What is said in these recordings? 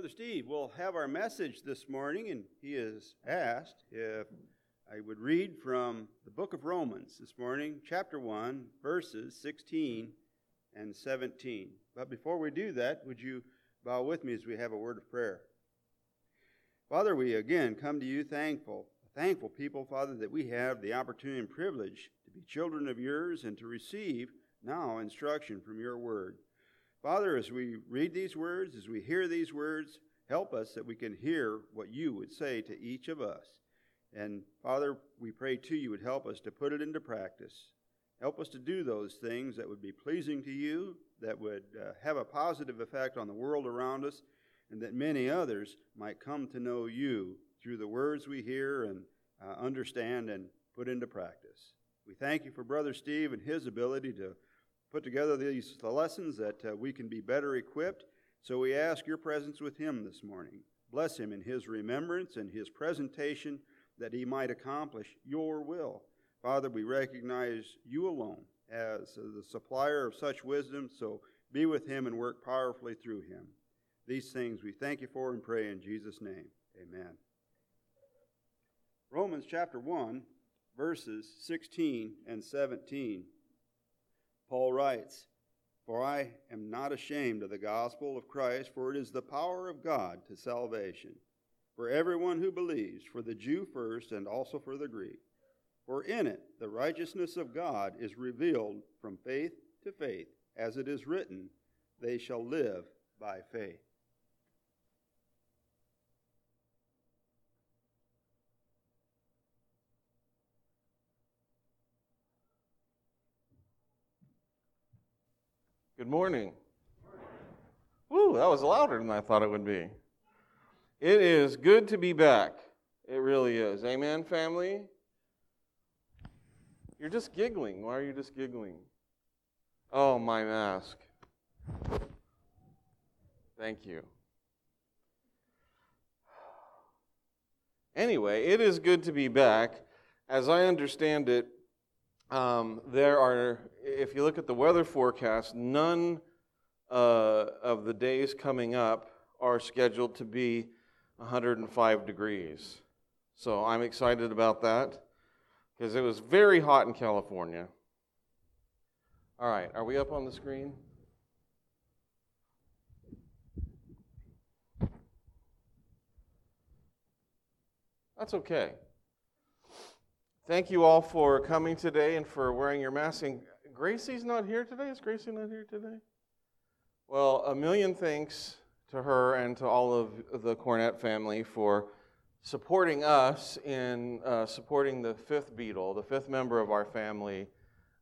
Brother Steve will have our message this morning, and he has asked if I would read from the book of Romans this morning, chapter 1, verses 16 and 17. But before we do that, would you bow with me as we have a word of prayer? Father, we again come to you thankful, thankful people, Father, that we have the opportunity and privilege to be children of yours and to receive now instruction from your word. Father, as we read these words, as we hear these words, help us that we can hear what you would say to each of us. And Father, we pray too you would help us to put it into practice. Help us to do those things that would be pleasing to you, that would uh, have a positive effect on the world around us, and that many others might come to know you through the words we hear and uh, understand and put into practice. We thank you for Brother Steve and his ability to put together these the lessons that uh, we can be better equipped. So we ask your presence with him this morning. Bless him in his remembrance and his presentation that he might accomplish your will. Father, we recognize you alone as the supplier of such wisdom, so be with him and work powerfully through him. These things we thank you for and pray in Jesus' name. Amen. Romans chapter 1, verses 16 and 17. Paul writes, For I am not ashamed of the gospel of Christ, for it is the power of God to salvation, for everyone who believes, for the Jew first and also for the Greek. For in it the righteousness of God is revealed from faith to faith, as it is written, They shall live by faith. Good morning. Woo, that was louder than I thought it would be. It is good to be back. It really is. Amen, family? You're just giggling. Why are you just giggling? Oh, my mask. Thank you. Anyway, it is good to be back. As I understand it, um, there are, if you look at the weather forecast, none uh, of the days coming up are scheduled to be 105 degrees. So I'm excited about that because it was very hot in California. All right, are we up on the screen? That's okay. Thank you all for coming today and for wearing your mask. And Gracie's not here today? Is Gracie not here today? Well, a million thanks to her and to all of the Cornett family for supporting us in uh, supporting the fifth Beatle, the fifth member of our family.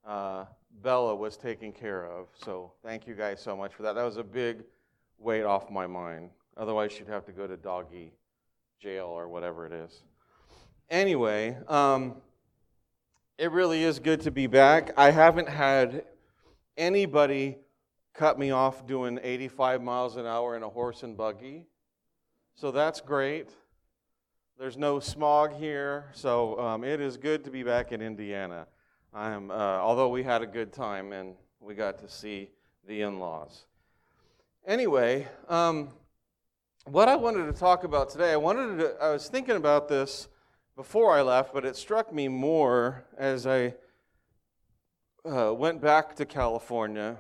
Uh, Bella was taken care of. So thank you guys so much for that. That was a big weight off my mind. Otherwise, she'd have to go to doggy jail or whatever it is. Anyway, um, it really is good to be back. I haven't had anybody cut me off doing 85 miles an hour in a horse and buggy. So that's great. There's no smog here, so um, it is good to be back in Indiana. I am, uh, although we had a good time and we got to see the in-laws. Anyway, um, what I wanted to talk about today, I wanted to, I was thinking about this before I left, but it struck me more as I uh, went back to California.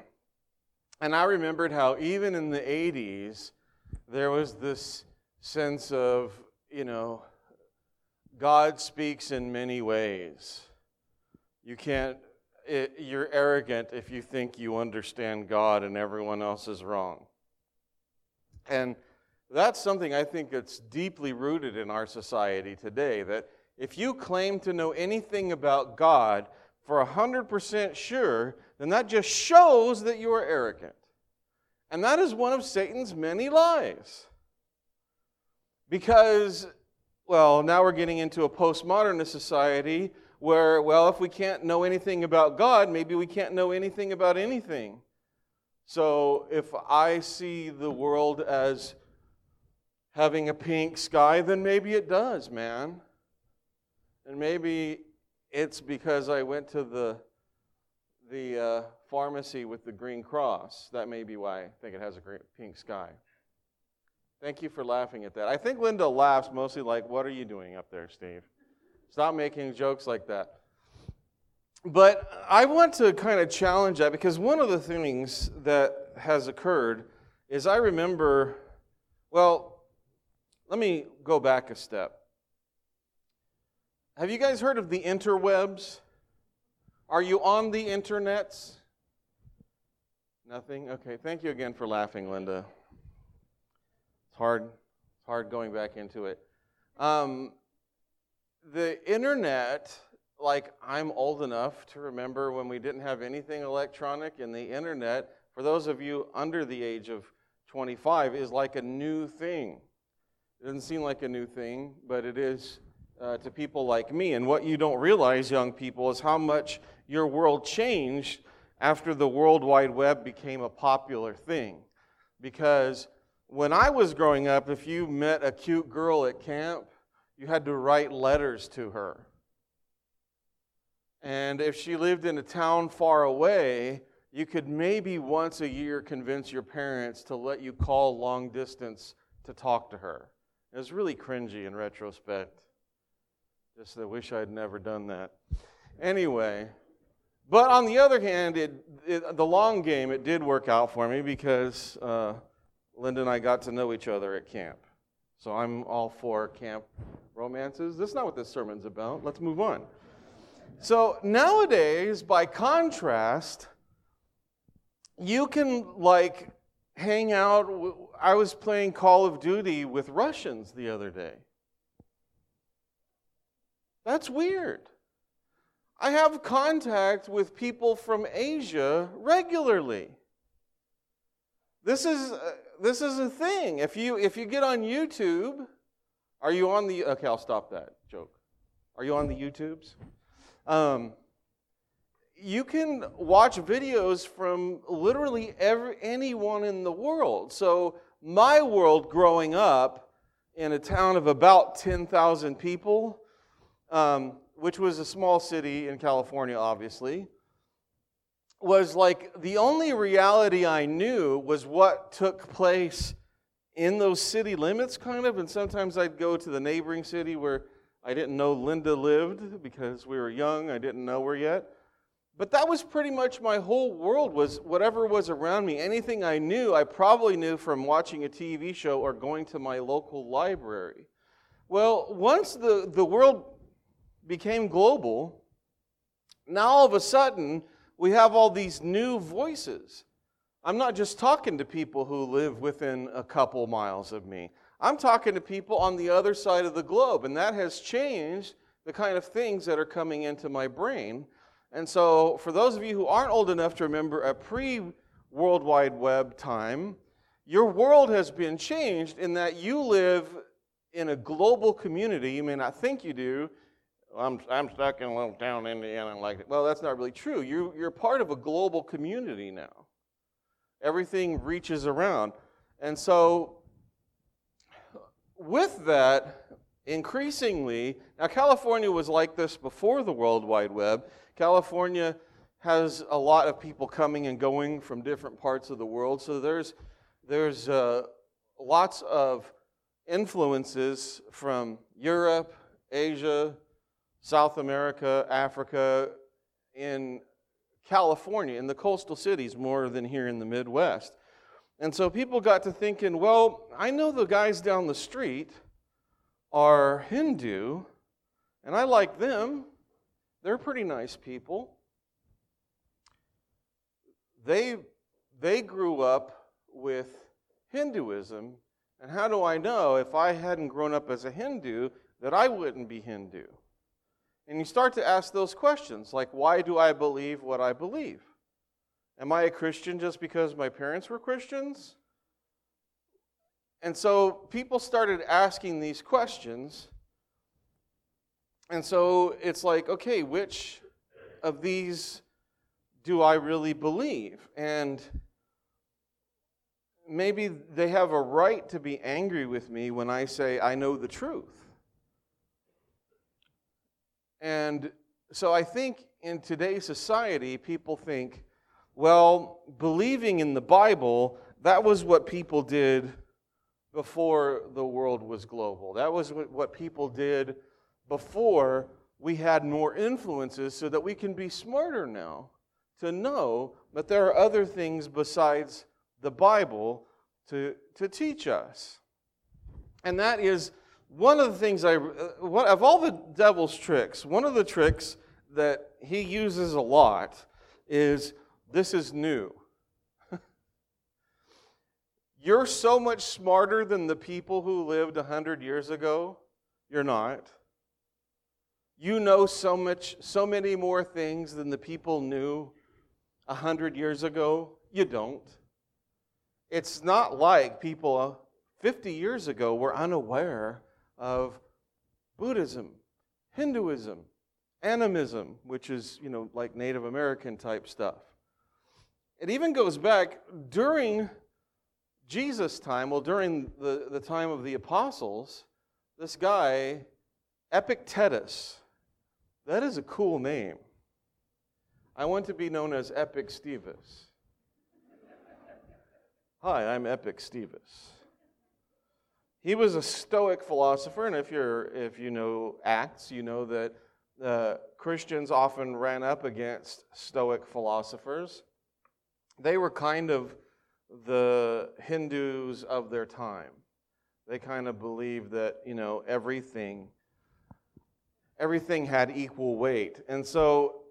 And I remembered how, even in the 80s, there was this sense of, you know, God speaks in many ways. You can't, it, you're arrogant if you think you understand God and everyone else is wrong. And that's something I think that's deeply rooted in our society today. That if you claim to know anything about God for 100% sure, then that just shows that you are arrogant. And that is one of Satan's many lies. Because, well, now we're getting into a postmodernist society where, well, if we can't know anything about God, maybe we can't know anything about anything. So if I see the world as having a pink sky, then maybe it does, man. And maybe it's because I went to the, the uh, pharmacy with the green cross. That may be why I think it has a great pink sky. Thank you for laughing at that. I think Linda laughs mostly like, What are you doing up there, Steve? Stop making jokes like that. But I want to kind of challenge that because one of the things that has occurred is I remember, well, let me go back a step. Have you guys heard of the interwebs? Are you on the internets? Nothing? Okay, thank you again for laughing, Linda. It's hard, it's hard going back into it. Um, the internet, like I'm old enough to remember when we didn't have anything electronic, and the internet, for those of you under the age of 25, is like a new thing. It doesn't seem like a new thing, but it is uh, to people like me. And what you don't realize, young people, is how much your world changed after the World Wide Web became a popular thing. Because when I was growing up, if you met a cute girl at camp, you had to write letters to her. And if she lived in a town far away, you could maybe once a year convince your parents to let you call long distance to talk to her. It was really cringy in retrospect. Just I wish I'd never done that. Anyway, but on the other hand, it, it, the long game, it did work out for me because uh, Linda and I got to know each other at camp. So I'm all for camp romances. That's not what this sermon's about. Let's move on. So nowadays, by contrast, you can like hang out. I was playing Call of Duty with Russians the other day. That's weird. I have contact with people from Asia regularly. This is, uh, this is a thing. If you, if you get on YouTube, are you on the, okay, I'll stop that joke. Are you on the YouTubes? Um, you can watch videos from literally every, anyone in the world. So, my world growing up in a town of about 10,000 people, um, which was a small city in California, obviously, was like the only reality I knew was what took place in those city limits, kind of. And sometimes I'd go to the neighboring city where I didn't know Linda lived because we were young, I didn't know her yet. But that was pretty much my whole world was whatever was around me. Anything I knew, I probably knew from watching a TV show or going to my local library. Well, once the, the world became global, now all of a sudden we have all these new voices. I'm not just talking to people who live within a couple miles of me. I'm talking to people on the other side of the globe, and that has changed the kind of things that are coming into my brain. And so, for those of you who aren't old enough to remember a pre World Wide Web time, your world has been changed in that you live in a global community. You may not think you do. I'm, I'm stuck in a little town in Indiana like. Well, that's not really true. You, you're part of a global community now. Everything reaches around. And so, with that, increasingly, now California was like this before the World Wide Web. California has a lot of people coming and going from different parts of the world. So there's, there's uh, lots of influences from Europe, Asia, South America, Africa, in California, in the coastal cities, more than here in the Midwest. And so people got to thinking, well, I know the guys down the street are Hindu, and I like them. They're pretty nice people. They, they grew up with Hinduism, and how do I know if I hadn't grown up as a Hindu that I wouldn't be Hindu? And you start to ask those questions like, why do I believe what I believe? Am I a Christian just because my parents were Christians? And so people started asking these questions. And so it's like, okay, which of these do I really believe? And maybe they have a right to be angry with me when I say I know the truth. And so I think in today's society, people think, well, believing in the Bible, that was what people did before the world was global. That was what people did before we had more influences so that we can be smarter now to know that there are other things besides the Bible to, to teach us. And that is one of the things I, uh, of all the devil's tricks, one of the tricks that he uses a lot is this is new. You're so much smarter than the people who lived 100 years ago. You're not. You know so much so many more things than the people knew a 100 years ago. You don't. It's not like people 50 years ago were unaware of Buddhism, Hinduism, animism, which is, you know, like Native American type stuff. It even goes back during Jesus' time, well, during the, the time of the apostles, this guy, Epictetus, that is a cool name. I want to be known as Epic Stevis. Hi, I'm Epic Stevis. He was a Stoic philosopher, and if, you're, if you know Acts, you know that uh, Christians often ran up against Stoic philosophers. They were kind of the Hindus of their time. They kind of believed that, you know, everything everything had equal weight. And so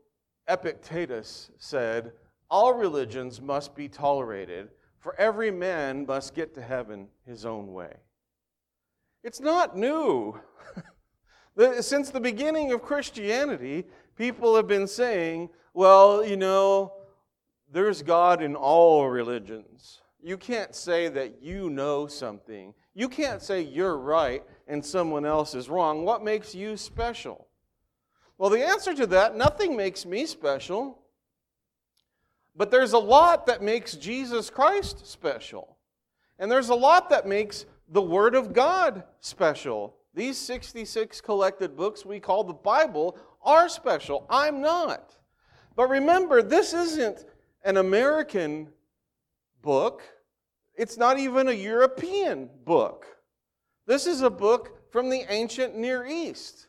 Epictetus said, all religions must be tolerated, for every man must get to heaven his own way. It's not new. Since the beginning of Christianity, people have been saying, well, you know, there's God in all religions. You can't say that you know something. You can't say you're right and someone else is wrong. What makes you special? Well, the answer to that nothing makes me special. But there's a lot that makes Jesus Christ special. And there's a lot that makes the Word of God special. These 66 collected books we call the Bible are special. I'm not. But remember, this isn't an American book, it's not even a European book. This is a book from the ancient Near East.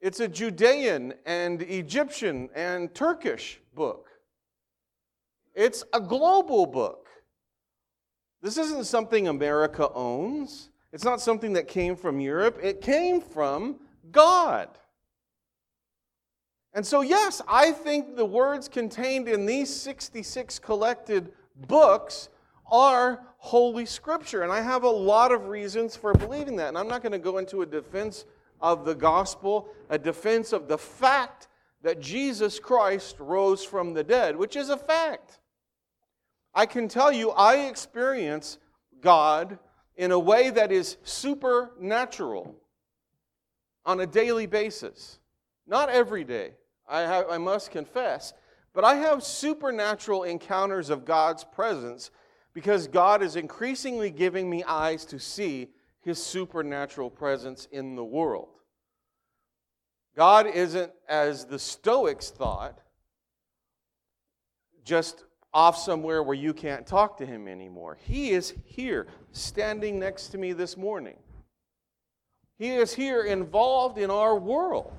It's a Judean and Egyptian and Turkish book. It's a global book. This isn't something America owns. It's not something that came from Europe. It came from God. And so, yes, I think the words contained in these 66 collected books are Holy Scripture. And I have a lot of reasons for believing that. And I'm not going to go into a defense of the gospel, a defense of the fact that Jesus Christ rose from the dead, which is a fact. I can tell you, I experience God in a way that is supernatural on a daily basis. Not every day, I, have, I must confess, but I have supernatural encounters of God's presence because God is increasingly giving me eyes to see his supernatural presence in the world. God isn't, as the Stoics thought, just off somewhere where you can't talk to him anymore. He is here, standing next to me this morning. He is here, involved in our world.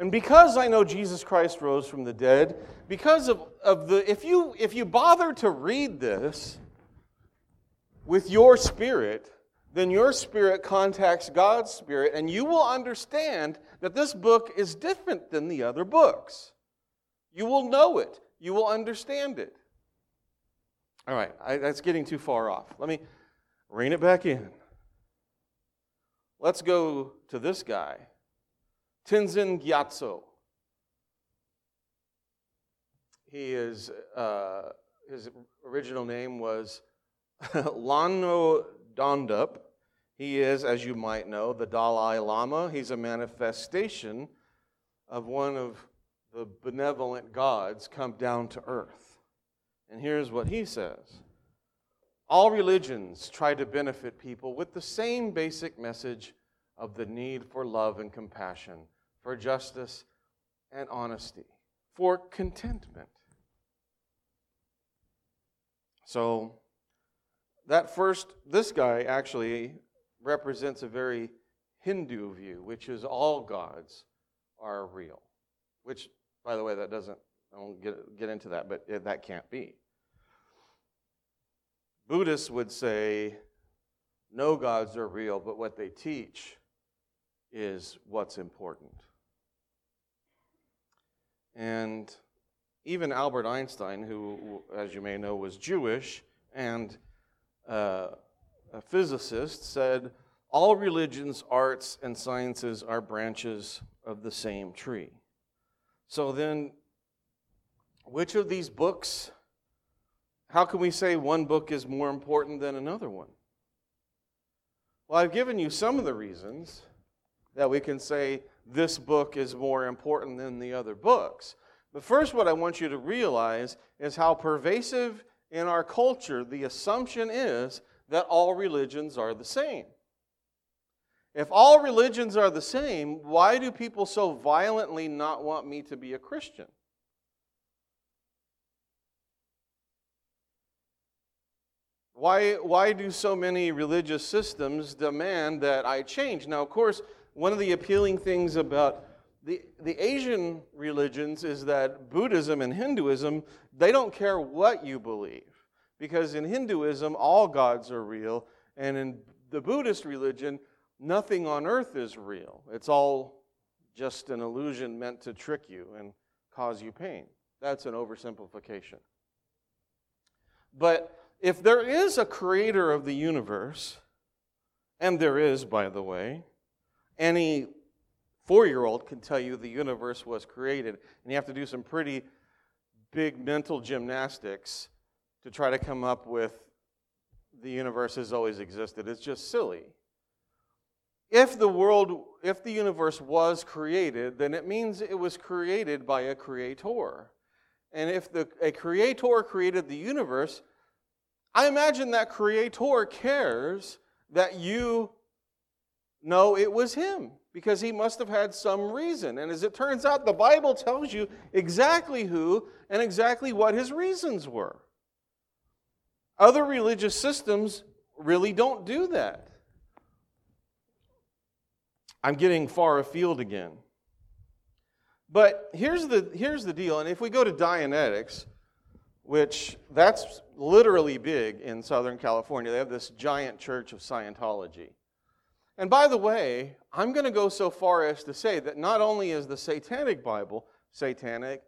And because I know Jesus Christ rose from the dead, because of, of the, if you, if you bother to read this with your spirit, then your spirit contacts God's spirit, and you will understand that this book is different than the other books. You will know it you will understand it. All right, I, that's getting too far off. Let me rein it back in. Let's go to this guy, Tenzin Gyatso. He is, uh, his original name was Lano Dondup. He is, as you might know, the Dalai Lama. He's a manifestation of one of the benevolent gods come down to earth. And here's what he says All religions try to benefit people with the same basic message of the need for love and compassion, for justice and honesty, for contentment. So, that first, this guy actually represents a very Hindu view, which is all gods are real. Which, by the way, that doesn't, I won't get, get into that, but that can't be. Buddhists would say no gods are real, but what they teach is what's important. And even Albert Einstein, who, as you may know, was Jewish and uh, a physicist, said all religions, arts, and sciences are branches of the same tree. So then, which of these books, how can we say one book is more important than another one? Well, I've given you some of the reasons that we can say this book is more important than the other books. But first, what I want you to realize is how pervasive in our culture the assumption is that all religions are the same. If all religions are the same, why do people so violently not want me to be a Christian? Why, why do so many religious systems demand that I change? Now, of course, one of the appealing things about the, the Asian religions is that Buddhism and Hinduism, they don't care what you believe. Because in Hinduism, all gods are real, and in the Buddhist religion, nothing on earth is real. It's all just an illusion meant to trick you and cause you pain. That's an oversimplification. But if there is a creator of the universe, and there is, by the way, any four year old can tell you the universe was created, and you have to do some pretty big mental gymnastics to try to come up with the universe has always existed. It's just silly. If the world, if the universe was created, then it means it was created by a creator. And if the, a creator created the universe, I imagine that creator cares that you know it was him because he must have had some reason. And as it turns out, the Bible tells you exactly who and exactly what his reasons were. Other religious systems really don't do that. I'm getting far afield again. But here's the, here's the deal, and if we go to Dianetics, which that's literally big in Southern California, they have this giant church of Scientology. And by the way, I'm going to go so far as to say that not only is the Satanic Bible satanic,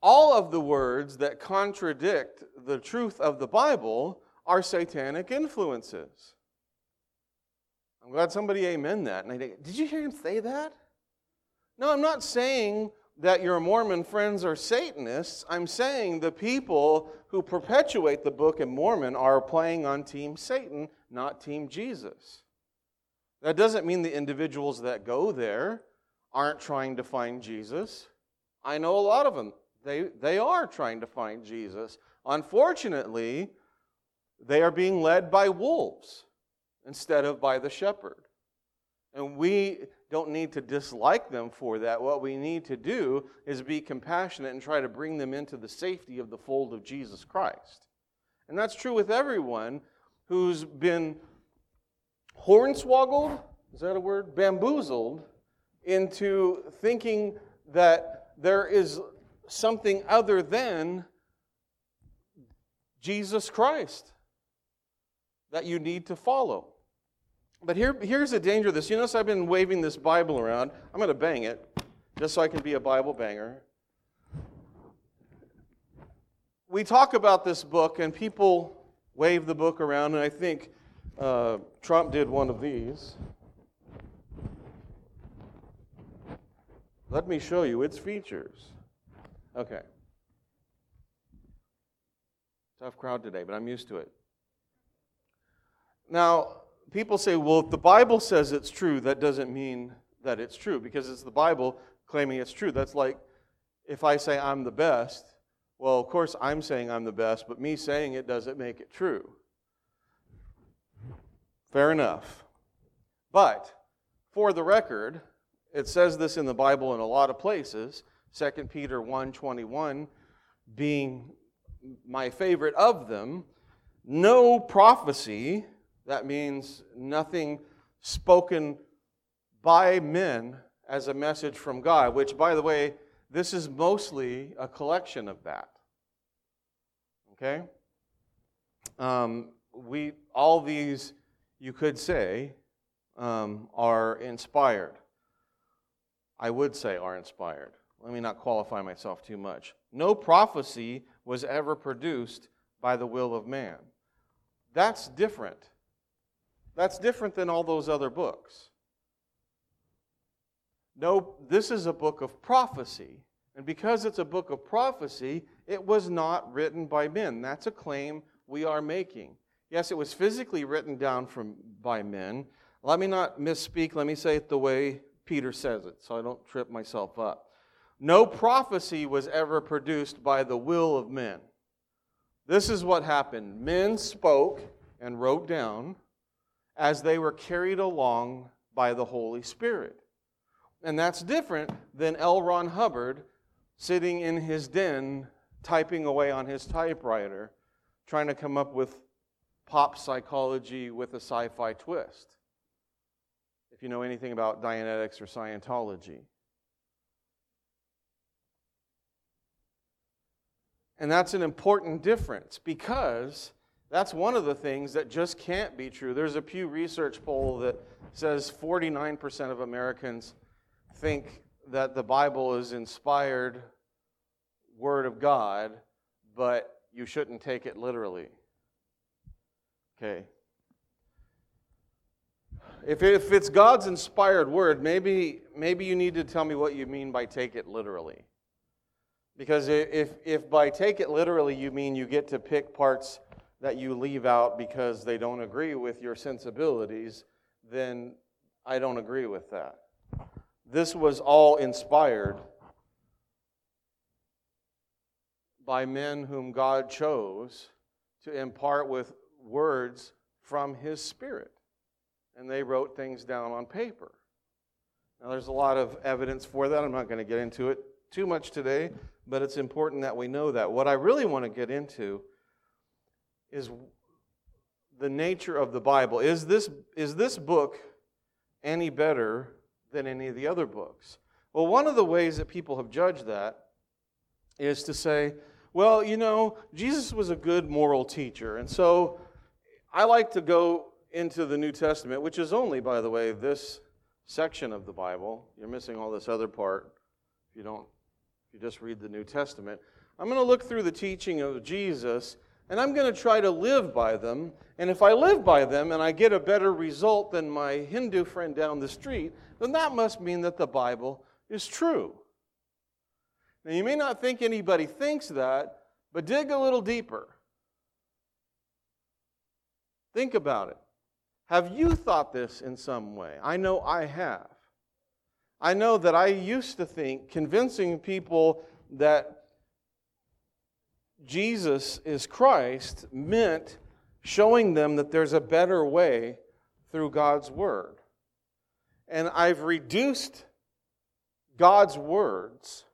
all of the words that contradict the truth of the Bible are satanic influences. I'm glad somebody amen that. And I think, did you hear him say that? No, I'm not saying that your Mormon friends are Satanists. I'm saying the people who perpetuate the Book of Mormon are playing on Team Satan, not Team Jesus. That doesn't mean the individuals that go there aren't trying to find Jesus. I know a lot of them. They, they are trying to find Jesus. Unfortunately, they are being led by wolves instead of by the shepherd. And we don't need to dislike them for that. What we need to do is be compassionate and try to bring them into the safety of the fold of Jesus Christ. And that's true with everyone who's been hornswoggled, is that a word? Bamboozled into thinking that there is something other than Jesus Christ that you need to follow. But here, here's the danger of this. You notice I've been waving this Bible around. I'm going to bang it just so I can be a Bible banger. We talk about this book, and people wave the book around, and I think uh, Trump did one of these. Let me show you its features. Okay. Tough crowd today, but I'm used to it. Now, people say, well, if the Bible says it's true, that doesn't mean that it's true because it's the Bible claiming it's true. That's like if I say I'm the best, well, of course I'm saying I'm the best, but me saying it doesn't make it true. Fair enough. But for the record, it says this in the Bible in a lot of places. 2 Peter 1:21 being my favorite of them, no prophecy, that means nothing spoken by men as a message from God, which, by the way, this is mostly a collection of that. Okay? Um, we, all these, you could say, um, are inspired. I would say are inspired. Let me not qualify myself too much. No prophecy was ever produced by the will of man. That's different. That's different than all those other books. No, this is a book of prophecy. And because it's a book of prophecy, it was not written by men. That's a claim we are making. Yes, it was physically written down from, by men. Let me not misspeak. Let me say it the way Peter says it so I don't trip myself up. No prophecy was ever produced by the will of men. This is what happened men spoke and wrote down as they were carried along by the Holy Spirit. And that's different than L. Ron Hubbard sitting in his den typing away on his typewriter, trying to come up with pop psychology with a sci fi twist. If you know anything about Dianetics or Scientology. And that's an important difference because that's one of the things that just can't be true. There's a Pew Research poll that says 49% of Americans think that the Bible is inspired Word of God, but you shouldn't take it literally. Okay. If, if it's God's inspired word, maybe, maybe you need to tell me what you mean by take it literally. Because if, if by take it literally you mean you get to pick parts that you leave out because they don't agree with your sensibilities, then I don't agree with that. This was all inspired by men whom God chose to impart with words from His Spirit. And they wrote things down on paper. Now, there's a lot of evidence for that. I'm not going to get into it too much today, but it's important that we know that. What I really want to get into is the nature of the Bible. Is this, is this book any better than any of the other books? Well, one of the ways that people have judged that is to say, well, you know, Jesus was a good moral teacher. And so I like to go into the New Testament, which is only, by the way, this section of the Bible. You're missing all this other part if you don't, if you just read the New Testament. I'm going to look through the teaching of Jesus and I'm going to try to live by them. And if I live by them and I get a better result than my Hindu friend down the street, then that must mean that the Bible is true. Now, you may not think anybody thinks that, but dig a little deeper. Think about it. Have you thought this in some way? I know I have. I know that I used to think convincing people that Jesus is Christ meant showing them that there's a better way through God's Word. And I've reduced God's words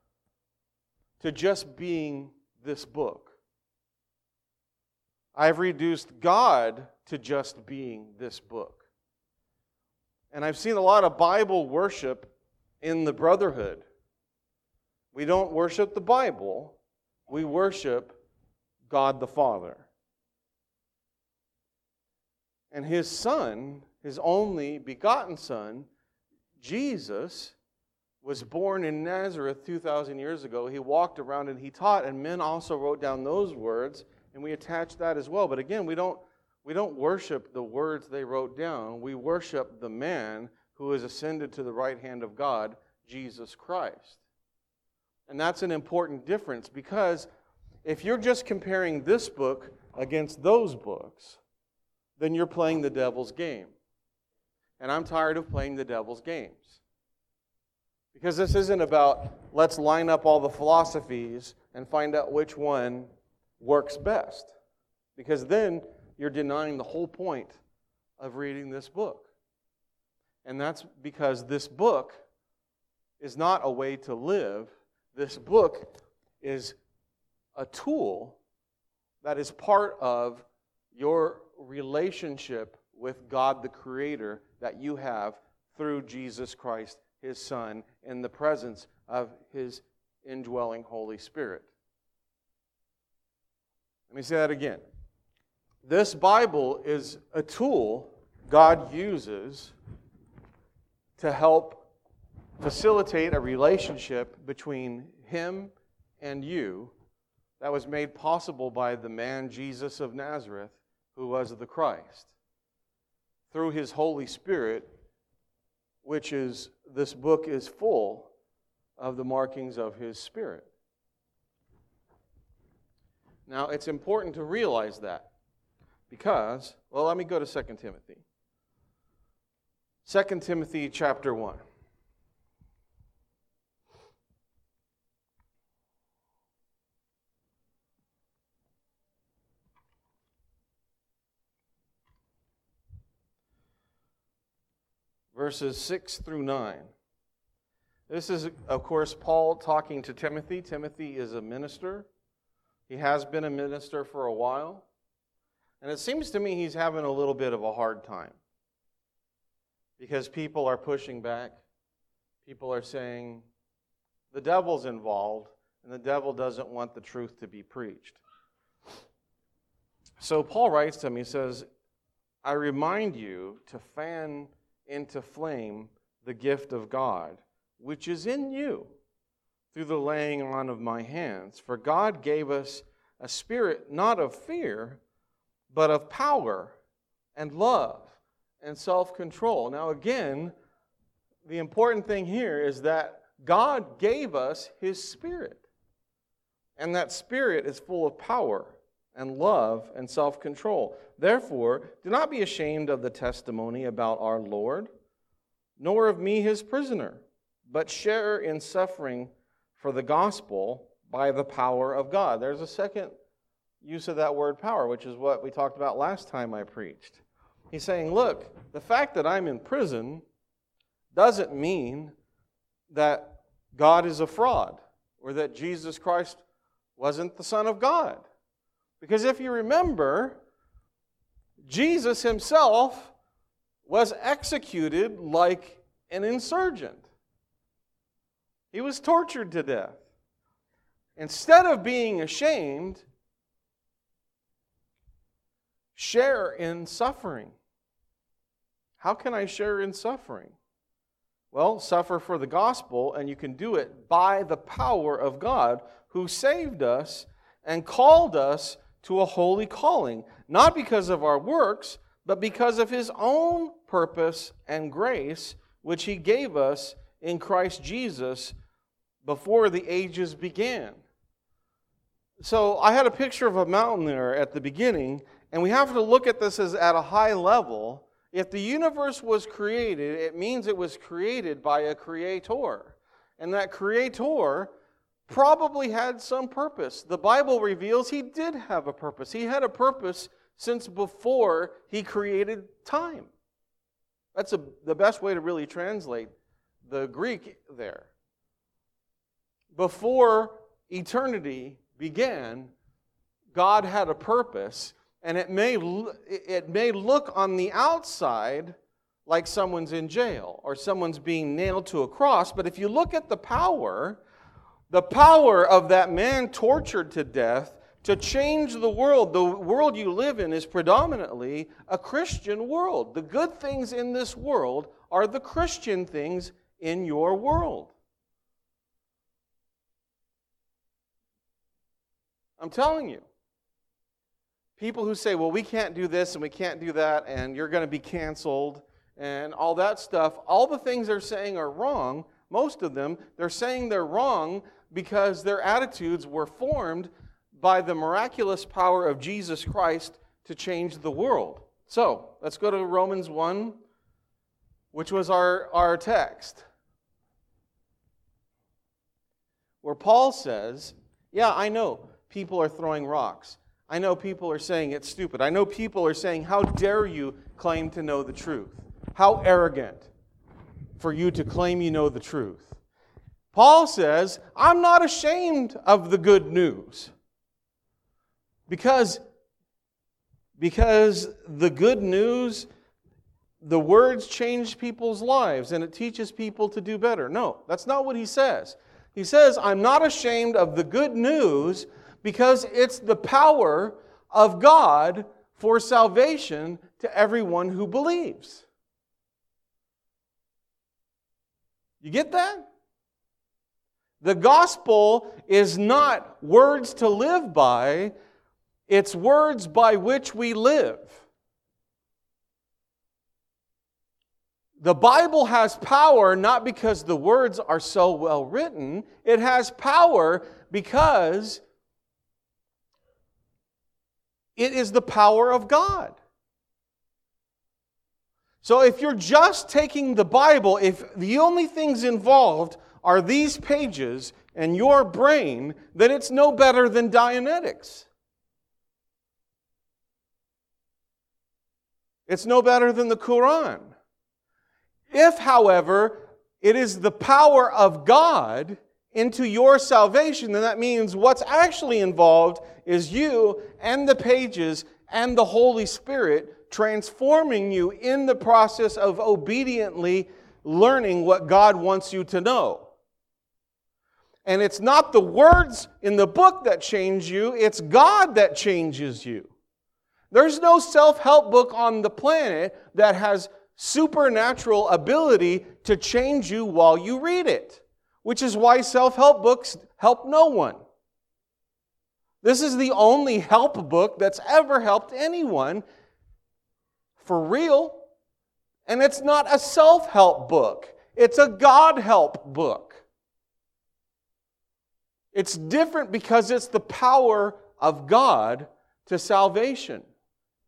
to just being this book. I've reduced God to just being this book. And I've seen a lot of Bible worship in the brotherhood. We don't worship the Bible, we worship God the Father. And his Son, his only begotten Son, Jesus, was born in Nazareth 2,000 years ago. He walked around and he taught, and men also wrote down those words, and we attach that as well. But again, we don't, we don't worship the words they wrote down, we worship the man who has ascended to the right hand of God, Jesus Christ. And that's an important difference because if you're just comparing this book against those books, then you're playing the devil's game. And I'm tired of playing the devil's games. Because this isn't about let's line up all the philosophies and find out which one works best. Because then you're denying the whole point of reading this book. And that's because this book is not a way to live, this book is a tool that is part of your relationship with God the Creator that you have through Jesus Christ, His Son, in the presence of His indwelling Holy Spirit. Let me say that again. This Bible is a tool God uses to help facilitate a relationship between Him and you that was made possible by the man Jesus of Nazareth, who was the Christ. Through His Holy Spirit, which is, this book is full of the markings of His Spirit. Now, it's important to realize that because, well, let me go to 2 Timothy. 2 Timothy chapter 1. Verses 6 through 9. This is, of course, Paul talking to Timothy. Timothy is a minister. He has been a minister for a while. And it seems to me he's having a little bit of a hard time because people are pushing back. People are saying the devil's involved, and the devil doesn't want the truth to be preached. So Paul writes to him, he says, I remind you to fan into flame the gift of God, which is in you through the laying on of my hands. For God gave us a spirit not of fear, but of power and love and self control. Now, again, the important thing here is that God gave us His Spirit. And that Spirit is full of power and love and self control. Therefore, do not be ashamed of the testimony about our Lord, nor of me, His prisoner, but share in suffering for the gospel by the power of God. There's a second use of that word power, which is what we talked about last time I preached. He's saying, look, the fact that I'm in prison doesn't mean that God is a fraud or that Jesus Christ wasn't the Son of God. Because if you remember, Jesus himself was executed like an insurgent. He was tortured to death. Instead of being ashamed, share in suffering. How can I share in suffering? Well, suffer for the gospel, and you can do it by the power of God who saved us and called us to a holy calling, not because of our works, but because of his own purpose and grace, which he gave us in Christ Jesus before the ages began. So I had a picture of a mountain there at the beginning, and we have to look at this as at a high level. If the universe was created, it means it was created by a creator. And that creator probably had some purpose. The Bible reveals he did have a purpose. He had a purpose since before he created time. That's a, the best way to really translate the Greek there. Before eternity began, God had a purpose and it may, it may look on the outside like someone's in jail or someone's being nailed to a cross, but if you look at the power, the power of that man tortured to death to change the world, the world you live in is predominantly a Christian world. The good things in this world are the Christian things in your world. I'm telling you. People who say, well, we can't do this and we can't do that, and you're going to be canceled, and all that stuff, all the things they're saying are wrong. Most of them, they're saying they're wrong because their attitudes were formed by the miraculous power of Jesus Christ to change the world. So, let's go to Romans 1, which was our, our text, where Paul says, Yeah, I know people are throwing rocks. I know people are saying it's stupid. I know people are saying, How dare you claim to know the truth? How arrogant for you to claim you know the truth. Paul says, I'm not ashamed of the good news because because the good news, the words change people's lives and it teaches people to do better. No, that's not what he says. He says, I'm not ashamed of the good news because it's the power of God for salvation to everyone who believes. You get that? The gospel is not words to live by, it's words by which we live. The Bible has power not because the words are so well written, it has power because it is the power of God. So if you're just taking the Bible, if the only things involved are these pages and your brain, then it's no better than Dianetics. It's no better than the Quran. If, however, it is the power of God into your salvation, then that means what's actually involved is you and the pages and the Holy Spirit transforming you in the process of obediently learning what God wants you to know. And it's not the words in the book that change you, it's God that changes you. There's no self help book on the planet that has supernatural ability to change you while you read it, which is why self help books help no one. This is the only help book that's ever helped anyone for real. And it's not a self help book, it's a God help book. It's different because it's the power of God to salvation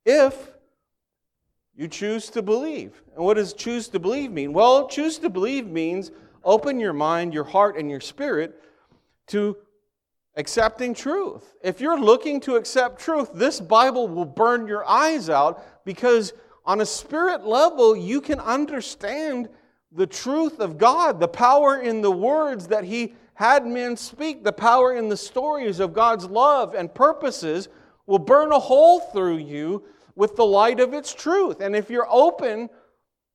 if you choose to believe. And what does choose to believe mean? Well, choose to believe means open your mind, your heart, and your spirit to accepting truth. If you're looking to accept truth, this Bible will burn your eyes out because on a spirit level, you can understand the truth of God, the power in the words that He had men speak, the power in the stories of God's love and purposes will burn a hole through you with the light of its truth. And if you're open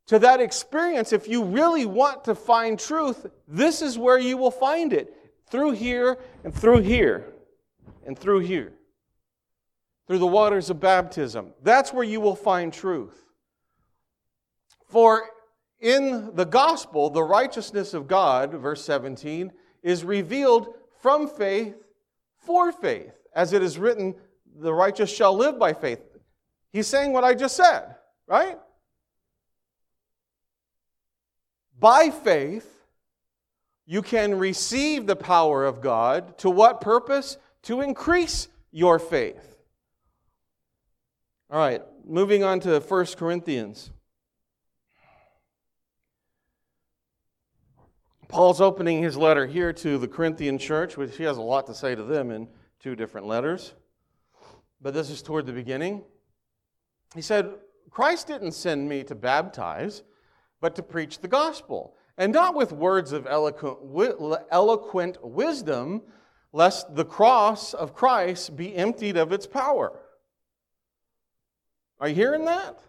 to that experience, if you really want to find truth, this is where you will find it through here and through here and through here. Through the waters of baptism. That's where you will find truth. For in the gospel, the righteousness of God, verse 17, is revealed from faith for faith. As it is written, the righteous shall live by faith. He's saying what I just said, right? By faith, you can receive the power of God. To what purpose? To increase your faith. All right, moving on to 1 Corinthians. Paul's opening his letter here to the Corinthian church, which he has a lot to say to them in two different letters. But this is toward the beginning. He said, Christ didn't send me to baptize, but to preach the gospel, and not with words of eloquent, eloquent wisdom, lest the cross of Christ be emptied of its power. Are you hearing that?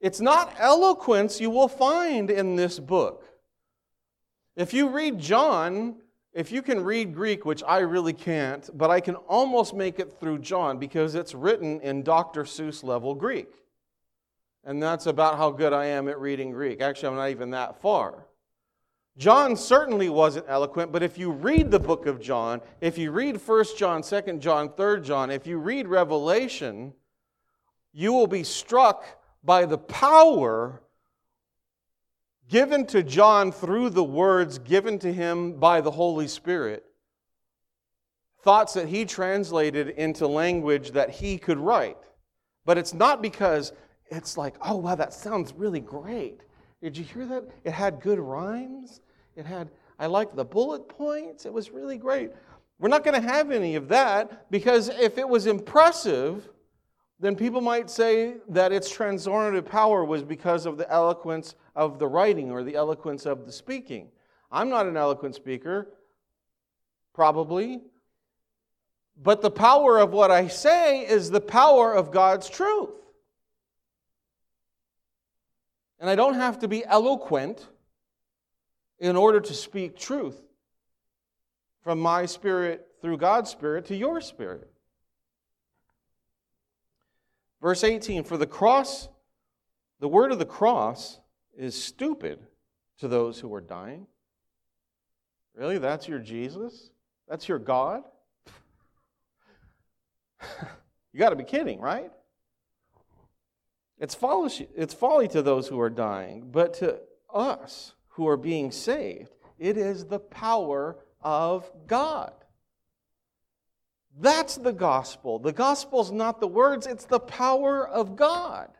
It's not eloquence you will find in this book. If you read John, if you can read Greek, which I really can't, but I can almost make it through John because it's written in Dr. Seuss level Greek. And that's about how good I am at reading Greek. Actually, I'm not even that far. John certainly wasn't eloquent, but if you read the book of John, if you read 1 John, 2 John, 3 John, if you read Revelation, you will be struck by the power given to John through the words given to him by the Holy Spirit, thoughts that he translated into language that he could write. But it's not because it's like, oh, wow, that sounds really great. Did you hear that? It had good rhymes. It had, I liked the bullet points. It was really great. We're not going to have any of that because if it was impressive, then people might say that its transformative power was because of the eloquence of the writing or the eloquence of the speaking. I'm not an eloquent speaker, probably, But the power of what I say is the power of God's truth. And I don't have to be eloquent in order to speak truth from my spirit through God's spirit to your spirit. Verse 18 For the cross, the word of the cross is stupid to those who are dying. Really? That's your Jesus? That's your God? you got to be kidding, right? It's folly, it's folly to those who are dying, but to us who are being saved, it is the power of God. That's the gospel. The gospel's not the words, it's the power of God.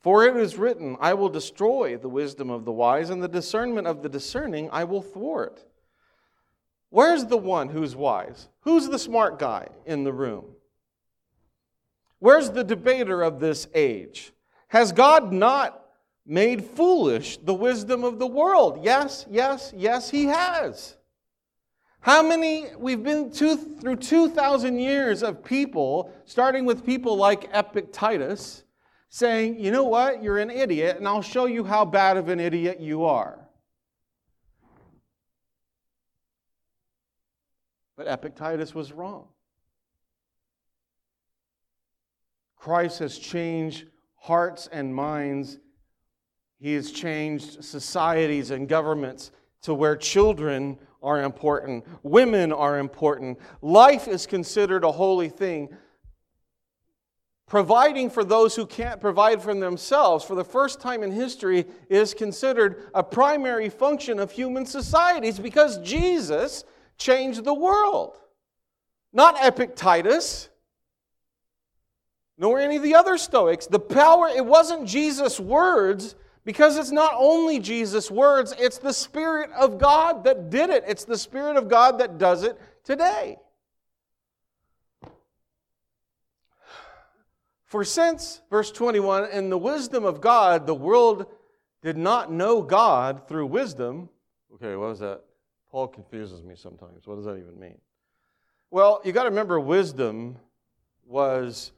For it is written, I will destroy the wisdom of the wise, and the discernment of the discerning I will thwart. Where's the one who's wise? Who's the smart guy in the room? Where's the debater of this age? Has God not made foolish the wisdom of the world? Yes, yes, yes, He has. How many, we've been two, through 2,000 years of people, starting with people like Epictetus, saying, you know what, you're an idiot, and I'll show you how bad of an idiot you are. But Epictetus was wrong. Christ has changed hearts and minds. He has changed societies and governments to where children are important, women are important, life is considered a holy thing. Providing for those who can't provide for themselves, for the first time in history, is considered a primary function of human societies because Jesus changed the world. Not Epictetus, nor any of the other Stoics. The power, it wasn't Jesus' words, because it's not only Jesus' words, it's the Spirit of God that did it. It's the Spirit of God that does it today. For since, verse 21, in the wisdom of God, the world did not know God through wisdom. Okay, what was that? Paul confuses me sometimes. What does that even mean? Well, you got to remember, wisdom was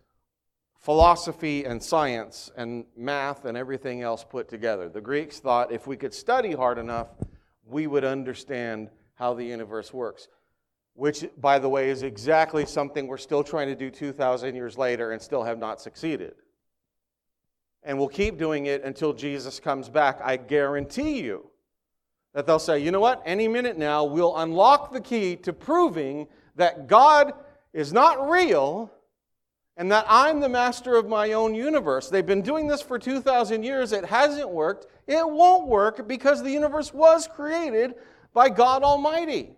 philosophy and science and math and everything else put together. The Greeks thought if we could study hard enough, we would understand how the universe works. Which, by the way, is exactly something we're still trying to do 2,000 years later and still have not succeeded. And we'll keep doing it until Jesus comes back. I guarantee you that they'll say, you know what, any minute now, we'll unlock the key to proving that God is not real and that I'm the master of my own universe. They've been doing this for 2,000 years. It hasn't worked. It won't work because the universe was created by God Almighty.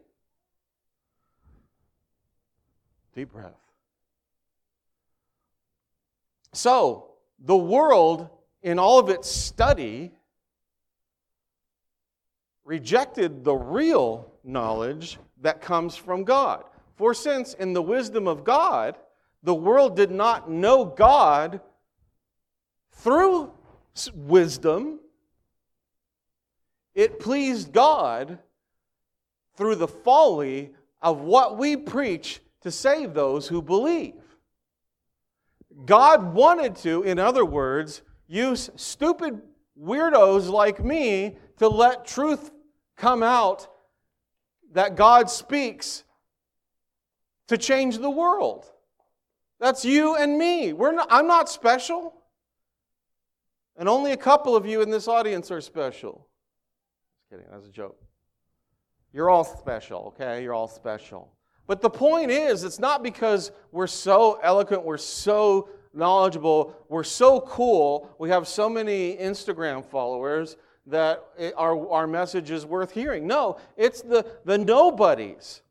Deep breath. So, the world, in all of its study, rejected the real knowledge that comes from God. For since in the wisdom of God, the world did not know God through wisdom. It pleased God through the folly of what we preach to save those who believe. God wanted to, in other words, use stupid weirdos like me to let truth come out that God speaks to change the world. That's you and me. We're not, I'm not special. And only a couple of you in this audience are special. Just kidding, that's a joke. You're all special, okay? You're all special. But the point is, it's not because we're so eloquent, we're so knowledgeable, we're so cool, we have so many Instagram followers that our, our message is worth hearing. No, it's the, the nobodies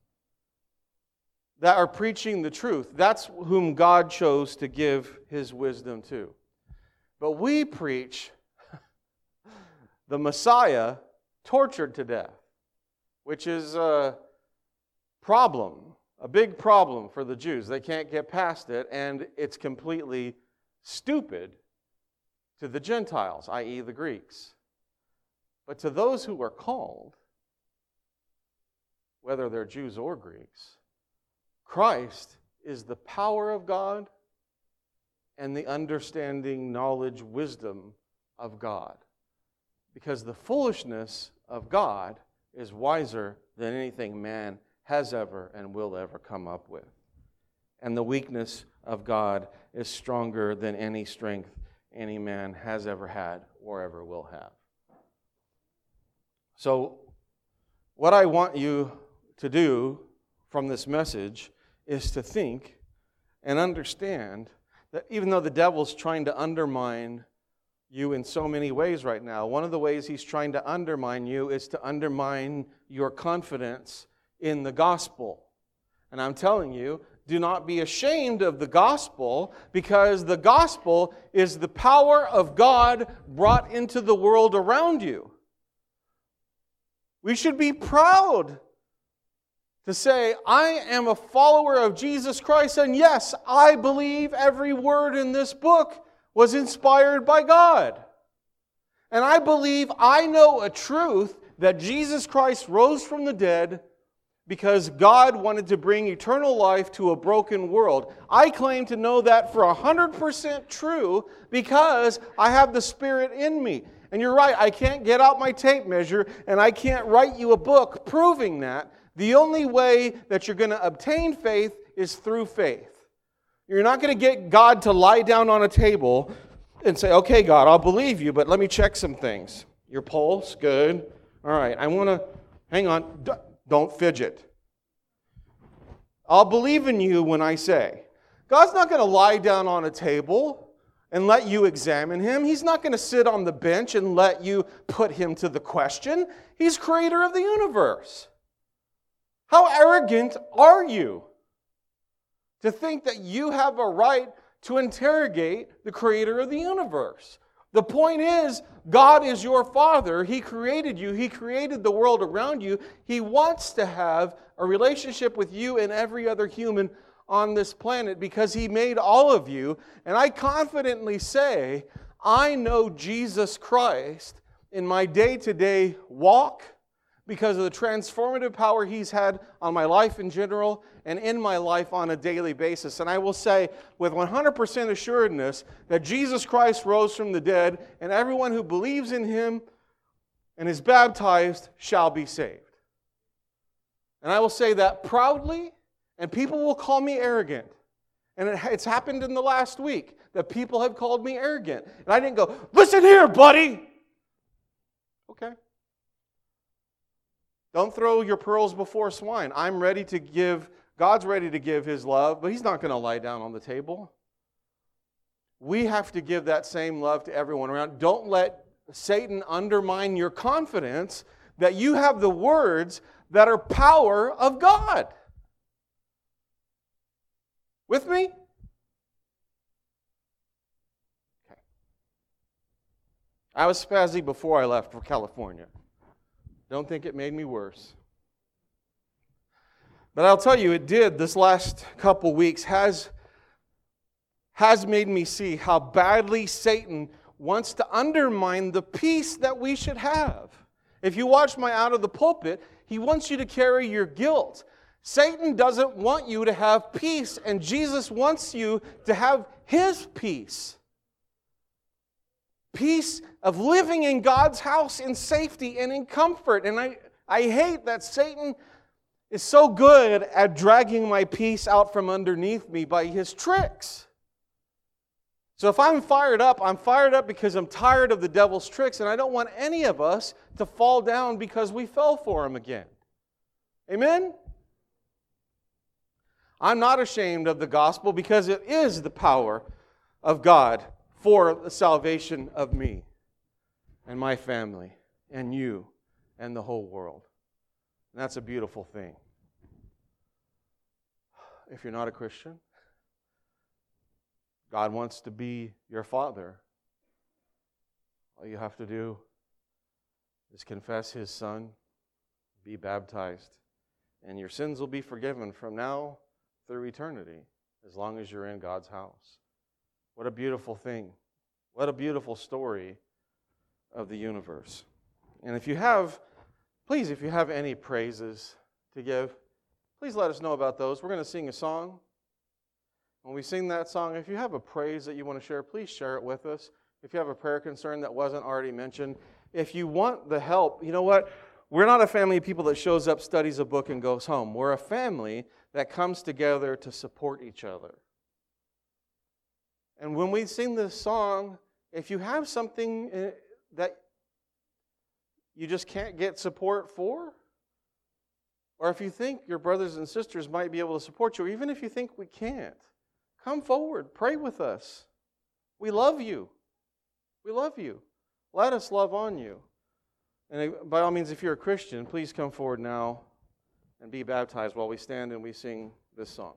that are preaching the truth. That's whom God chose to give his wisdom to. But we preach the Messiah tortured to death, which is a problem, a big problem for the Jews. They can't get past it, and it's completely stupid to the Gentiles, i.e., the Greeks. But to those who are called, whether they're Jews or Greeks. Christ is the power of God and the understanding, knowledge, wisdom of God. Because the foolishness of God is wiser than anything man has ever and will ever come up with. And the weakness of God is stronger than any strength any man has ever had or ever will have. So, what I want you to do from this message is to think and understand that even though the devil's trying to undermine you in so many ways right now, one of the ways he's trying to undermine you is to undermine your confidence in the gospel. And I'm telling you, do not be ashamed of the gospel because the gospel is the power of God brought into the world around you. We should be proud to say, I am a follower of Jesus Christ, and yes, I believe every word in this book was inspired by God. And I believe I know a truth that Jesus Christ rose from the dead because God wanted to bring eternal life to a broken world. I claim to know that for 100% true because I have the Spirit in me. And you're right, I can't get out my tape measure and I can't write you a book proving that. The only way that you're going to obtain faith is through faith. You're not going to get God to lie down on a table and say, okay, God, I'll believe you, but let me check some things. Your pulse, good. All right, I want to, hang on, don't fidget. I'll believe in you when I say. God's not going to lie down on a table and let you examine him. He's not going to sit on the bench and let you put him to the question. He's creator of the universe. How arrogant are you to think that you have a right to interrogate the creator of the universe? The point is, God is your Father. He created you, He created the world around you. He wants to have a relationship with you and every other human on this planet because He made all of you. And I confidently say, I know Jesus Christ in my day to day walk because of the transformative power He's had on my life in general and in my life on a daily basis. And I will say with 100% assuredness that Jesus Christ rose from the dead, and everyone who believes in Him and is baptized shall be saved. And I will say that proudly, and people will call me arrogant. And it's happened in the last week that people have called me arrogant. And I didn't go, listen here, buddy. Okay. Don't throw your pearls before swine. I'm ready to give, God's ready to give his love, but he's not going to lie down on the table. We have to give that same love to everyone around. Don't let Satan undermine your confidence that you have the words that are power of God. With me? Okay. I was spazzy before I left for California. Don't think it made me worse. But I'll tell you, it did this last couple weeks has, has made me see how badly Satan wants to undermine the peace that we should have. If you watch my Out of the Pulpit, he wants you to carry your guilt. Satan doesn't want you to have peace, and Jesus wants you to have his peace peace of living in God's house in safety and in comfort. And I, I hate that Satan is so good at dragging my peace out from underneath me by his tricks. So if I'm fired up, I'm fired up because I'm tired of the devil's tricks, and I don't want any of us to fall down because we fell for him again. Amen? I'm not ashamed of the gospel because it is the power of God for the salvation of me and my family and you and the whole world. And that's a beautiful thing. If you're not a Christian, God wants to be your father. All you have to do is confess his son, be baptized, and your sins will be forgiven from now through eternity as long as you're in God's house. What a beautiful thing. What a beautiful story of the universe. And if you have, please, if you have any praises to give, please let us know about those. We're going to sing a song. When we sing that song, if you have a praise that you want to share, please share it with us. If you have a prayer concern that wasn't already mentioned, if you want the help, you know what? We're not a family of people that shows up, studies a book, and goes home. We're a family that comes together to support each other. And when we sing this song, if you have something eh, that you just can't get support for, or if you think your brothers and sisters might be able to support you, even if you think we can't, come forward, pray with us. We love you. We love you. Let us love on you. And by all means, if you're a Christian, please come forward now and be baptized while we stand and we sing this song.